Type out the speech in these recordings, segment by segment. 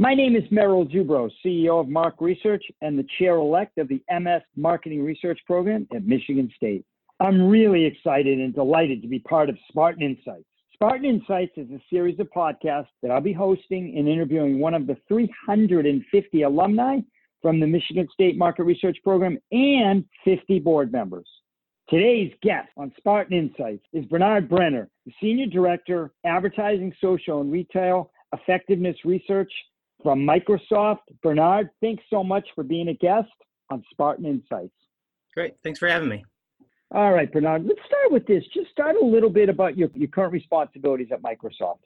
My name is Merrill Dubrow, CEO of M/A/R/C Research and the chair elect of the MS Marketing Research Program at Michigan State. I'm really excited and delighted to be part of Spartan Insights. Spartan Insights is a series of podcasts that I'll be hosting and interviewing one of the 350 alumni from the Michigan State Market Research Program and 50 board members. Today's guest on Spartan Insights is Bernard Brenner, the Senior Director, Advertising, Social, and Retail Effectiveness Research from Microsoft. Bernard, thanks so much for being a guest on Spartan Insights. Great. Thanks for having me. All right, Bernard, let's start with this. Just start a little bit about your, your current responsibilities at Microsoft.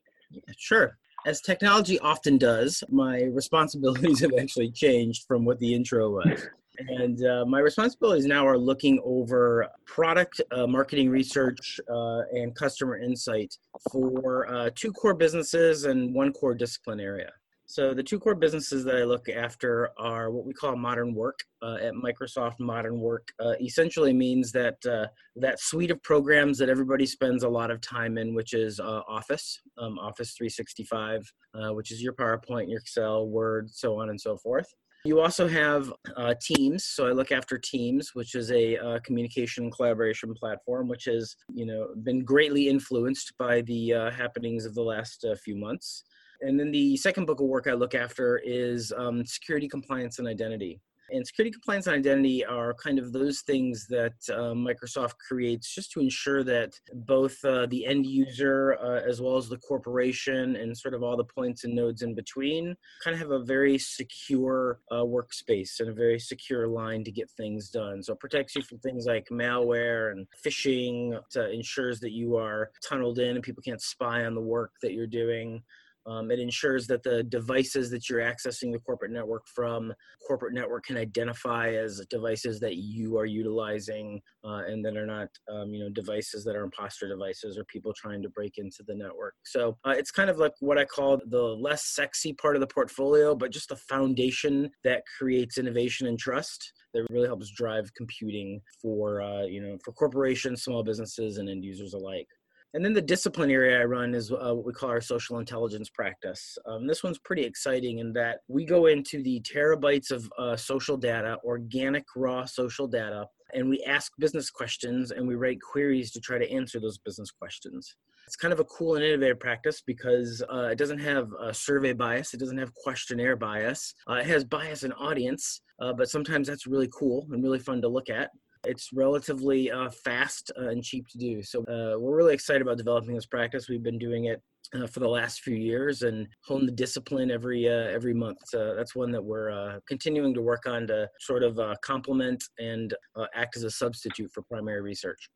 Sure. As technology often does, my responsibilities have actually changed from what the intro was. And uh, my responsibilities now are looking over product uh, marketing research uh, and customer insight for uh, two core businesses and one core discipline area. So the two core businesses that I look after are what we call modern work uh, at Microsoft. Modern work uh, essentially means that uh, that suite of programs that everybody spends a lot of time in, which is uh, Office, um, Office 365, uh, which is your PowerPoint, your Excel, Word, so on and so forth. You also have uh, Teams. So I look after Teams, which is a uh, communication and collaboration platform, which has you know been greatly influenced by the uh, happenings of the last uh, few months and then the second book of work I look after is um, security, compliance, and identity. And security, compliance, and identity are kind of those things that uh, Microsoft creates just to ensure that both uh, the end user uh, as well as the corporation and sort of all the points and nodes in between kind of have a very secure uh, workspace and a very secure line to get things done. So it protects you from things like malware and phishing, it ensures that you are tunneled in and people can't spy on the work that you're doing. Um, it ensures that the devices that you're accessing the corporate network from, corporate network can identify as devices that you are utilizing uh, and that are not, um, you know, devices that are imposter devices or people trying to break into the network. So uh, it's kind of like what I call the less sexy part of the portfolio, but just the foundation that creates innovation and trust that really helps drive computing for, uh, you know, for corporations, small businesses, and end users alike. And then the discipline area I run is uh, what we call our social intelligence practice. Um, this one's pretty exciting in that we go into the terabytes of uh, social data, organic raw social data, and we ask business questions and we write queries to try to answer those business questions. It's kind of a cool and innovative practice because uh, it doesn't have survey bias, it doesn't have questionnaire bias, uh, it has bias in audience, uh, but sometimes that's really cool and really fun to look at. It's relatively uh, fast uh, and cheap to do. So uh, we're really excited about developing this practice. We've been doing it uh, for the last few years and hone the discipline every uh, every month. So that's one that we're uh, continuing to work on to sort of complement and act as a substitute for primary research.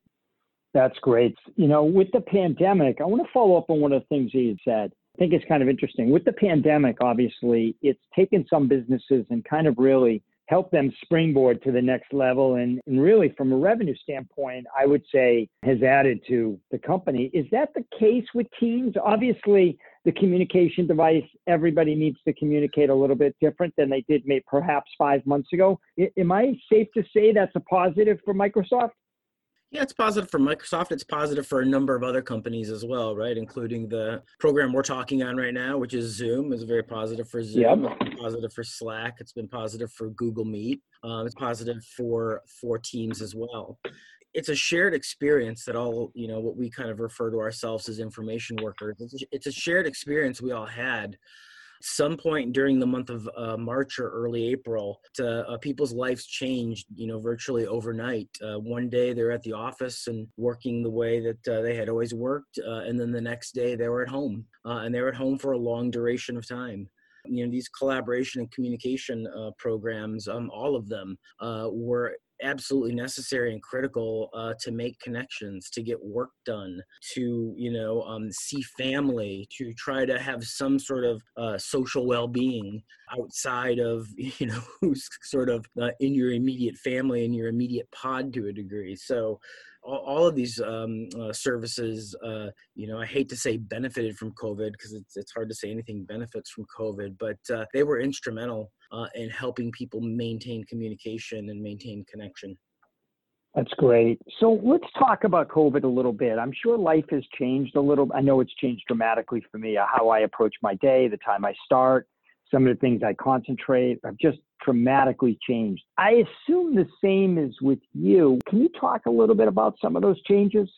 That's great. You know, with the pandemic, I want to follow up on one of the things you said. I think it's kind of interesting. With the pandemic, obviously, it's taken some businesses and kind of really help them springboard to the next level. And, and, really, from a revenue standpoint, I would say has added to the company. Is that the case with Teams? Obviously, the communication device, everybody needs to communicate a little bit different than they did maybe perhaps five months ago. I, am I safe to say that's a positive for Microsoft? Yeah, it's positive for Microsoft. It's positive for a number of other companies as well, right? Including the program we're talking on right now, which is Zoom. is very positive for Zoom. Yep. Positive for Slack. It's been positive for Google Meet. Um, it's positive for for Teams as well. It's a shared experience that all you know what we kind of refer to ourselves as information workers. It's a, it's a shared experience we all had some point during the month of uh, March or early April, to, uh, people's lives changed, you know, virtually overnight. Uh, one day they're at the office and working the way that uh, they had always worked, uh, and then the next day they were at home, uh, and they were at home for a long duration of time you know these collaboration and communication uh, programs um, all of them uh, were absolutely necessary and critical uh, to make connections to get work done to you know um, see family to try to have some sort of uh, social well-being outside of you know who's sort of uh, in your immediate family and your immediate pod to a degree. So all, of these um, uh, services, uh, you know, I hate to say benefited from COVID because it's, it's hard to say anything benefits from COVID, but uh, they were instrumental uh, in helping people maintain communication and maintain connection. That's great. So let's talk about COVID a little bit. I'm sure life has changed a little. I know it's changed dramatically for me, uh, how I approach my day, the time I start. Some of the things I concentrate I've just dramatically changed. I assume the same is with you. Can you talk a little bit about some of those changes?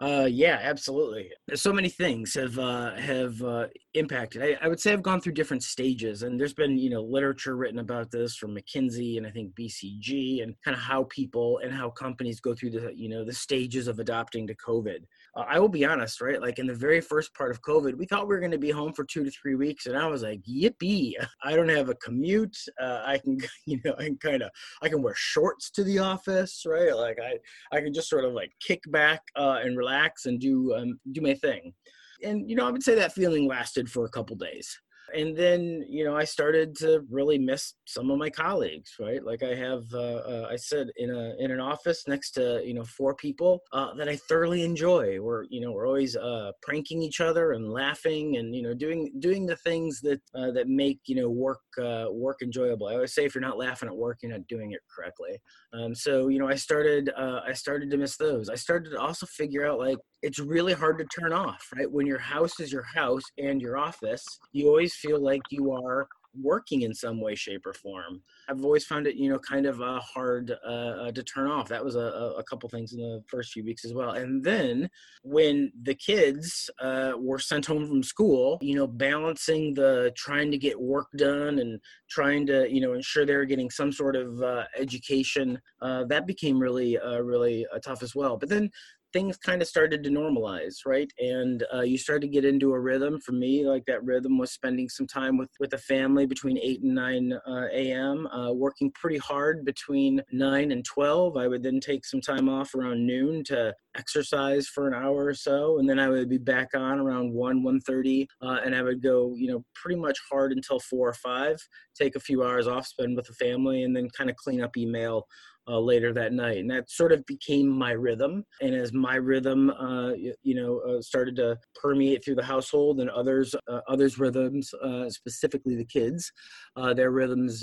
Uh, yeah, absolutely. So many things have uh, have uh, impacted. I, I, would say I've gone through different stages, and there's been you know literature written about this from McKinsey and I think BCG, and kind of how people and how companies go through the you know the stages of adopting to COVID. Uh, I will be honest, right? Like in the very first part of COVID, we thought we were going to be home for two to three weeks, and I was like, yippee! I don't have a commute. Uh, I can you know I can kind of I can wear shorts to the office, right? Like I I can just sort of like kick back uh, and relax and do um, do my thing and you know, I would say that feeling lasted for a couple days. And then you know i started to really miss some of my colleagues right? Like i have uh, uh, i said in a in an office next to you know four people uh, that i thoroughly enjoy. We're you know we're always uh, pranking each other and laughing and you know doing doing the things that uh, that make you know work uh, work enjoyable. I always say if you're not laughing at work you're not doing it correctly. Um, so you know i started i started to miss those. I started to also figure out like it's really hard to turn off right? When your house is your house and your office you always feel like you are working in some way shape or form. I've always found it you know kind of uh, hard uh, uh, to turn off. That was a, a couple things in the first few weeks as well. And then when the kids uh, were sent home from school you know balancing the trying to get work done and trying to you know ensure they're getting some sort of uh, education uh, that became really really tough as well. But then things kind of started to normalize, right? And uh, you started to get into a rhythm. For me, like that rhythm was spending some time with with a family between eight and nine uh, a.m. Uh, working pretty hard between nine and twelve. I would then take some time off around noon to exercise for an hour or so, and then I would be back on around one one thirty, uh, and I would go, you know, pretty much hard until four or five. Take a few hours off, spend with the family, and then kind of clean up email uh, later that night. And that sort of became my rhythm. And as my rhythm, uh, you, you, know, uh, started to permeate through the household and others, uh, others' rhythms, uh, specifically the kids, uh, their rhythms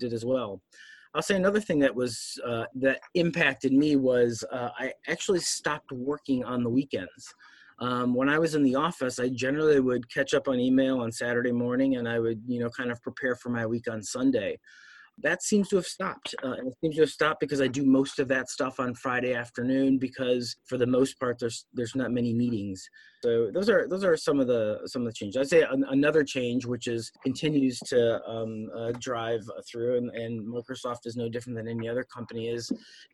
did as well. I'll say another thing that was that impacted me was I actually stopped working on the weekends. Um, when I was in the office, I generally would catch up on email on Saturday morning, and I would, you know, kind of prepare for my week on Sunday that seems to have stopped. Uh, and it seems to have stopped because I do most of that stuff on Friday afternoon because for the most part there's there's not many meetings. So those are those are some of the some of the changes. I'd say an, another change which is continues to um, uh, drive through, and, and, Microsoft is no different than any other company is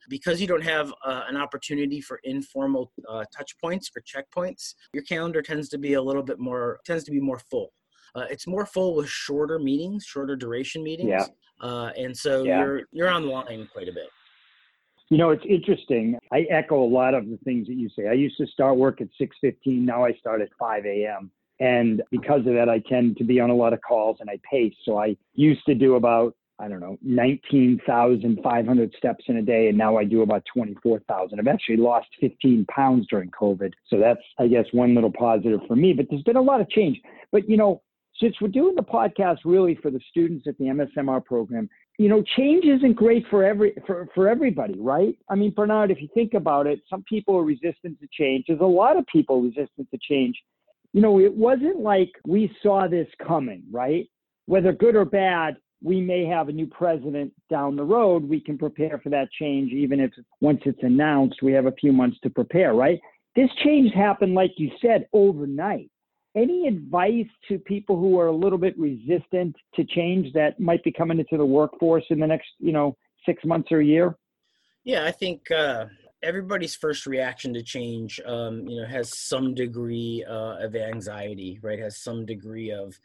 because you don't have uh, an opportunity for informal uh, touch points or checkpoints. Your calendar tends to be a little bit more tends to be more full. Uh, it's more full with shorter meetings, shorter duration meetings. Yeah. Uh, and so yeah. you're you're on the line quite a bit. You know, it's interesting. I echo a lot of the things that you say. I used to start work at 6:15. Now I start at 5 a.m. And because of that, I tend to be on a lot of calls and I pace. So I used to do about I don't know 19,500 steps in a day, and now I do about 24,000. I've actually lost 15 pounds during COVID. So that's I guess one little positive for me. But there's been a lot of change. But you know, since we're doing the podcast really for the students at the MSMR program, you know, change isn't great for every for, for everybody, right? I mean, Bernard, if you think about it, some people are resistant to change. There's a lot of people resistant to change. You know, it wasn't like we saw this coming, right? Whether good or bad, we may have a new president down the road. We can prepare for that change, even if once it's announced, we have a few months to prepare, right? This change happened, like you said, overnight any advice to people who are a little bit resistant to change that might be coming into the workforce in the next, you know, six months or a year? Yeah, I think uh, everybody's first reaction to change, um, you know, has some degree uh, of anxiety, right? Has some degree of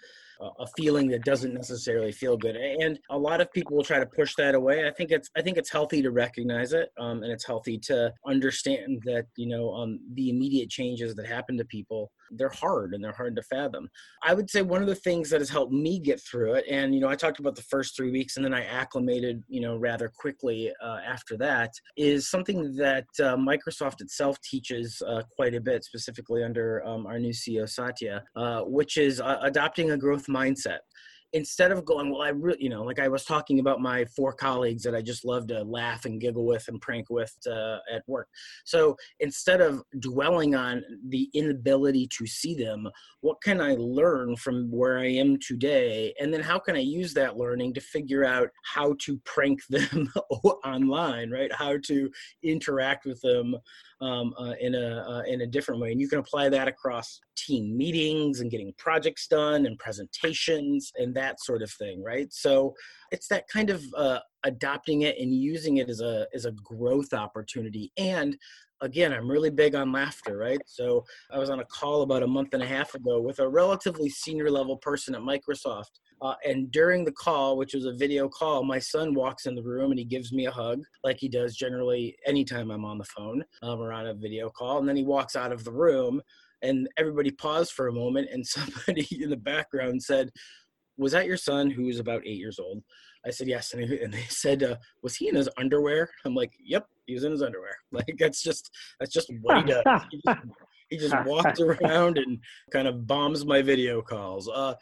a feeling that doesn't necessarily feel good and a lot of people will try to push that away. I think it's i think it's healthy to recognize it um, and it's healthy to understand that you know um, the immediate changes that happen to people they're hard and they're hard to fathom. I would say one of the things that has helped me get through it and you know i talked about the first three weeks and then i acclimated you know rather quickly uh, after that is something that uh, microsoft itself teaches uh, quite a bit specifically under um, our new ceo satya uh, which is uh, adopting a growth mindset. instead of going, well, I really, you know, like I was talking about my four colleagues that I just love to laugh and giggle with and prank with uh, at work. So instead of dwelling on the inability to see them, what can I learn from where I am today? And then how can I use that learning to figure out how to prank them online, right? How to interact with them um, uh, in a uh, in a different way. And you can apply that across team meetings and getting projects done and presentations and that sort of thing, right? So it's that kind of uh, adopting it and using it as a as a growth opportunity. And again, I'm really big on laughter, right? So I was on a call about a month and a half ago with a relatively senior level person at Microsoft uh, and during the call, which was a video call, my son walks in the room and he gives me a hug, like he does generally anytime I'm on the phone um, or on a video call. And then he walks out of the room, and everybody paused for a moment, and somebody in the background said, "Was that your son, who is about eight years old?" I said yes, and, he, and they said, uh, "Was he in his underwear?" I'm like, "Yep, he was in his underwear." Like that's just that's just what he does. He just, he just walks around and kind of bombs my video calls. Uh,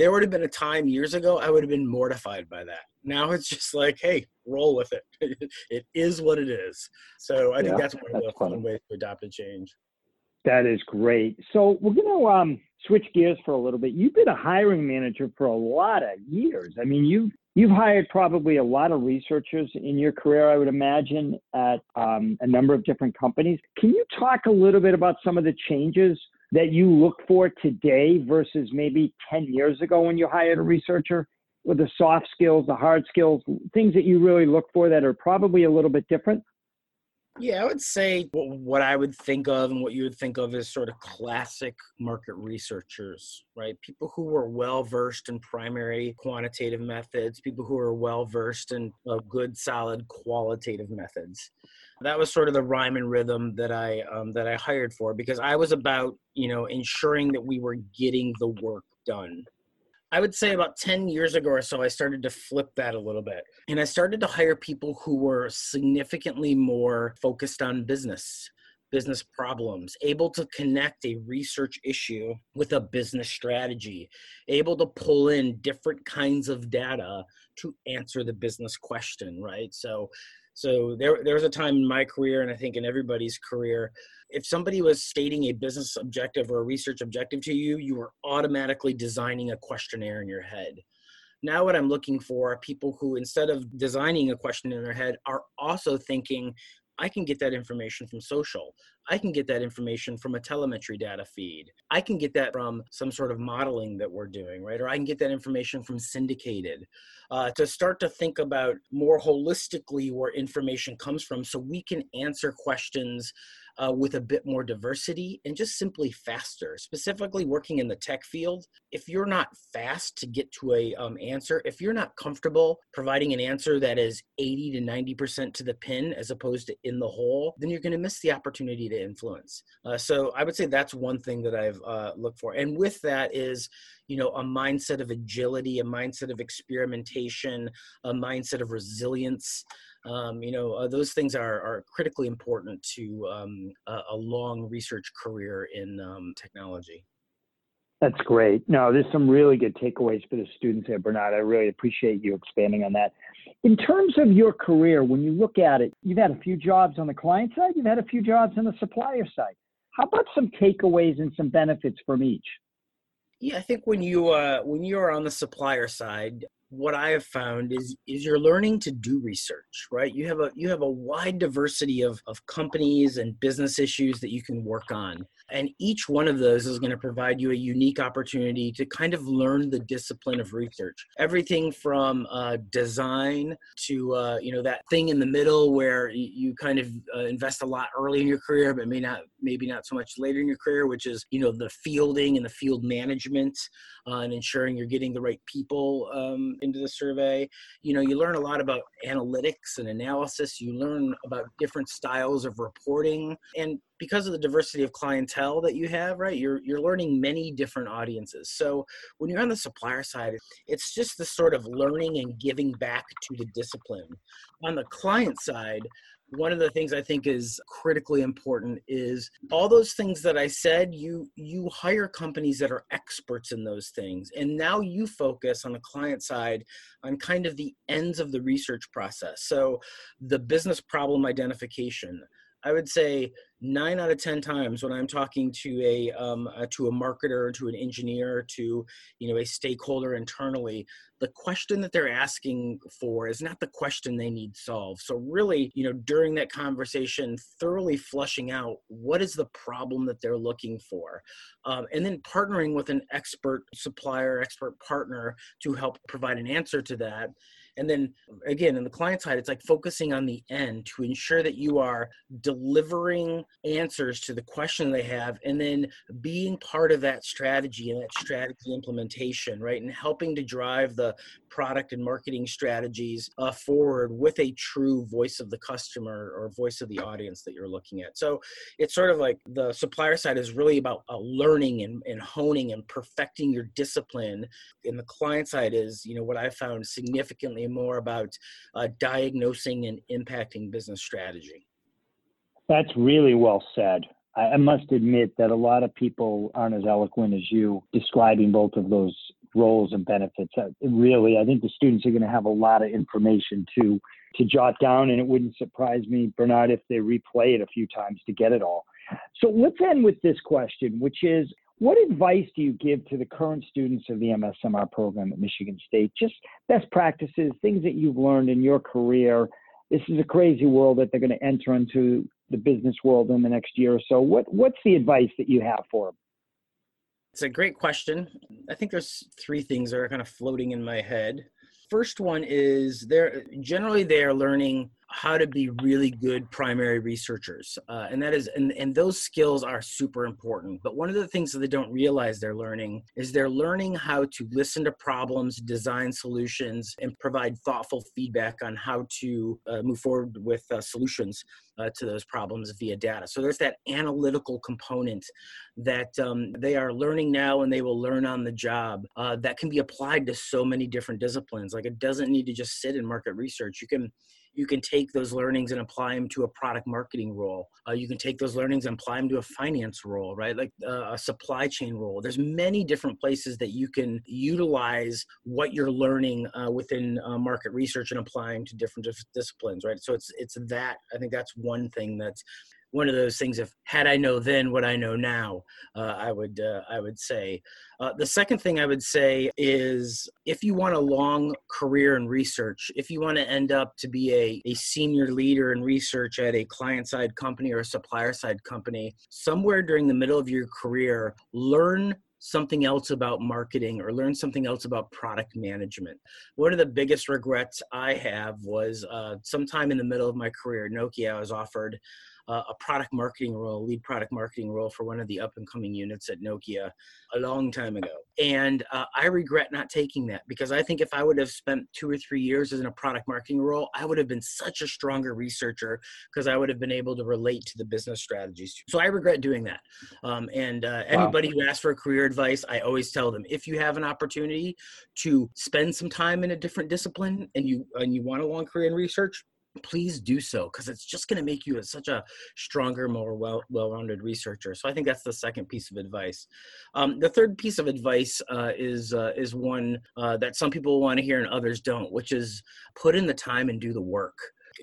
there would have been a time years ago I would have been mortified by that. Now it's just like, hey, roll with it. it is what it is. So I yeah, think that's one of the fun ways to adopt a change. That is great. So we're going to um, switch gears for a little bit. You've been a hiring manager for a lot of years. I mean, you you've hired probably a lot of researchers in your career, I would imagine, at um, a number of different companies. Can you talk a little bit about some of the changes that you look for today versus maybe 10 years ago when you hired a researcher with the soft skills, the hard skills, things that you really look for that are probably a little bit different? Yeah, I would say what I would think of and what you would think of as sort of classic market researchers, right? People who are well versed in primary quantitative methods, people who are well versed in uh, good, solid qualitative methods that was sort of the rhyme and rhythm that I um, that I hired for because I was about you know ensuring that we were getting the work done. I would say about 10 years ago or so, I started to flip that a little bit. And I started to hire people who were significantly more focused on business, business problems, able to connect a research issue with a business strategy, able to pull in different kinds of data to answer the business question, right? So so there, there was a time in my career, and I think in everybody's career, if somebody was stating a business objective or a research objective to you, you were automatically designing a questionnaire in your head. Now, what I'm looking for are people who, instead of designing a question in their head, are also thinking, I can get that information from social. I can get that information from a telemetry data feed. I can get that from some sort of modeling that we're doing, right? Or I can get that information from syndicated. Uh, to start to think about more holistically where information comes from so we can answer questions uh, with a bit more diversity and just simply faster. Specifically, working in the tech field, if you're not fast to get to a um, answer, if you're not comfortable providing an answer that is 80 to 90% to the pin as opposed to in the hole, then you're going to miss the opportunity to influence. Uh, so I would say that's one thing that I've uh, looked for. And with that is, you know, a mindset of agility, a mindset of experimentation, a mindset of resilience um, you know, uh, those things are, are critically important to um, a, a, long research career in um, technology. That's great. No, there's some really good takeaways for the students here, Bernard. I really appreciate you expanding on that. In terms of your career, when you look at it, you've had a few jobs on the client side, you've had a few jobs on the supplier side. How about some takeaways and some benefits from each? Yeah, I think when you uh, when you're on the supplier side, what I have found is is you're learning to do research, right? You have a you have a wide diversity of, of companies and business issues that you can work on. And each one of those is going to provide you a unique opportunity to kind of learn the discipline of research. Everything from uh, design to uh, you know that thing in the middle where you, kind of uh, invest a lot early in your career, but may not maybe not so much later in your career, which is you know the fielding and the field management uh, and ensuring you're getting the right people um, into the survey. You know, you learn a lot about analytics and analysis. You learn about different styles of reporting, and because of the diversity of clientele that you have, right? You're you're learning many different audiences. So when you're on the supplier side, it's just the sort of learning and giving back to the discipline. On the client side, one of the things i think is critically important is all those things that i said you you hire companies that are experts in those things and now you focus on the client side on kind of the ends of the research process so the business problem identification I would say nine out of ten times when I'm talking to a um, uh, to a marketer, to an engineer, to you know a stakeholder internally, the question that they're asking for is not the question they need solved. So really, you know, during that conversation, thoroughly flushing out what is the problem that they're looking for, um, and then partnering with an expert supplier, expert partner to help provide an answer to that and then again, in the client side, it's like focusing on the end to ensure that you are delivering answers to the question they have and then being part of that strategy and that strategy implementation, right? And helping to drive the product and marketing strategies uh, forward with a true voice of the customer or voice of the audience that you're looking at. So it's sort of like the supplier side is really about uh, learning and, and honing and perfecting your discipline. And the client side is, you know, what I found significantly more about uh, diagnosing and impacting business strategy. That's really well said. I must admit that a lot of people aren't as eloquent as you describing both of those roles and benefits. Uh, really, I think the students are going to have a lot of information to to jot down, and it wouldn't surprise me, Bernard, if they replay it a few times to get it all. So let's end with this question, which is what advice do you give to the current students of the MSMR program at Michigan State? Just best practices, things that you've learned in your career. This is a crazy world that they're going to enter into the business world in the next year or so. What what's the advice that you have for them? It's a great question. I think there's three things that are kind of floating in my head. First one is they're generally they are learning how to be really good primary researchers uh, and that is and, and those skills are super important but one of the things that they don't realize they're learning is they're learning how to listen to problems design solutions and provide thoughtful feedback on how to uh, move forward with uh, solutions uh, to those problems via data. So there's that analytical component that um, they are learning now and they will learn on the job uh, that can be applied to so many different disciplines. Like it doesn't need to just sit in market research. You can you can take those learnings and apply them to a product marketing role. Uh, you can take those learnings and apply them to a finance role, right? Like uh, a supply chain role. There's many different places that you can utilize what you're learning uh, within uh, market research and applying to different disciplines, right? So it's it's that. I think that's one thing that's one of those things if had i know then what i know now uh, i would uh, i would say uh, the second thing i would say is if you want a long career in research if you want to end up to be a, a senior leader in research at a client side company or a supplier side company somewhere during the middle of your career learn something else about marketing or learn something else about product management. One of the biggest regrets I have was uh, sometime in the middle of my career, Nokia, was offered uh, a product marketing role, lead product marketing role for one of the up and coming units at Nokia a long time ago. And uh, I regret not taking that because I think if I would have spent two or three years in a product marketing role, I would have been such a stronger researcher because I would have been able to relate to the business strategies. So I regret doing that. Um, and uh, anybody wow. who asks for career advice, I always tell them if you have an opportunity to spend some time in a different discipline and you and you want a long career in research, please do so because it's just going to make you such a stronger more well well-rounded researcher. So i think that's the second piece of advice. Um, the third piece of advice uh, is uh, is one uh, that some people want to hear and others don't which is put in the time and do the work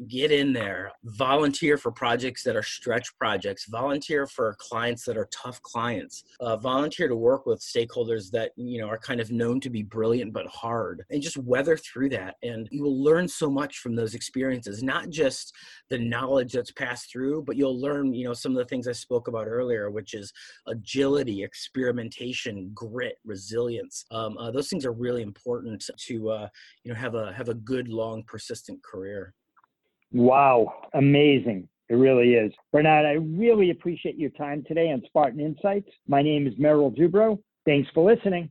get in there, volunteer for projects that are stretch projects, volunteer for clients that are tough clients, uh, volunteer to work with stakeholders that you know are kind of known to be brilliant but hard, and just weather through that. And you will learn so much from those experiences, not just the knowledge that's passed through, but you'll learn you know some of the things I spoke about earlier, which is agility, experimentation, grit, resilience. Um, uh, those things are really important to uh, you know have a have a good long persistent career. Wow, amazing. It really is. Bernard, I really appreciate your time today on Spartan Insights. My name is Merrill Dubrow. Thanks for listening.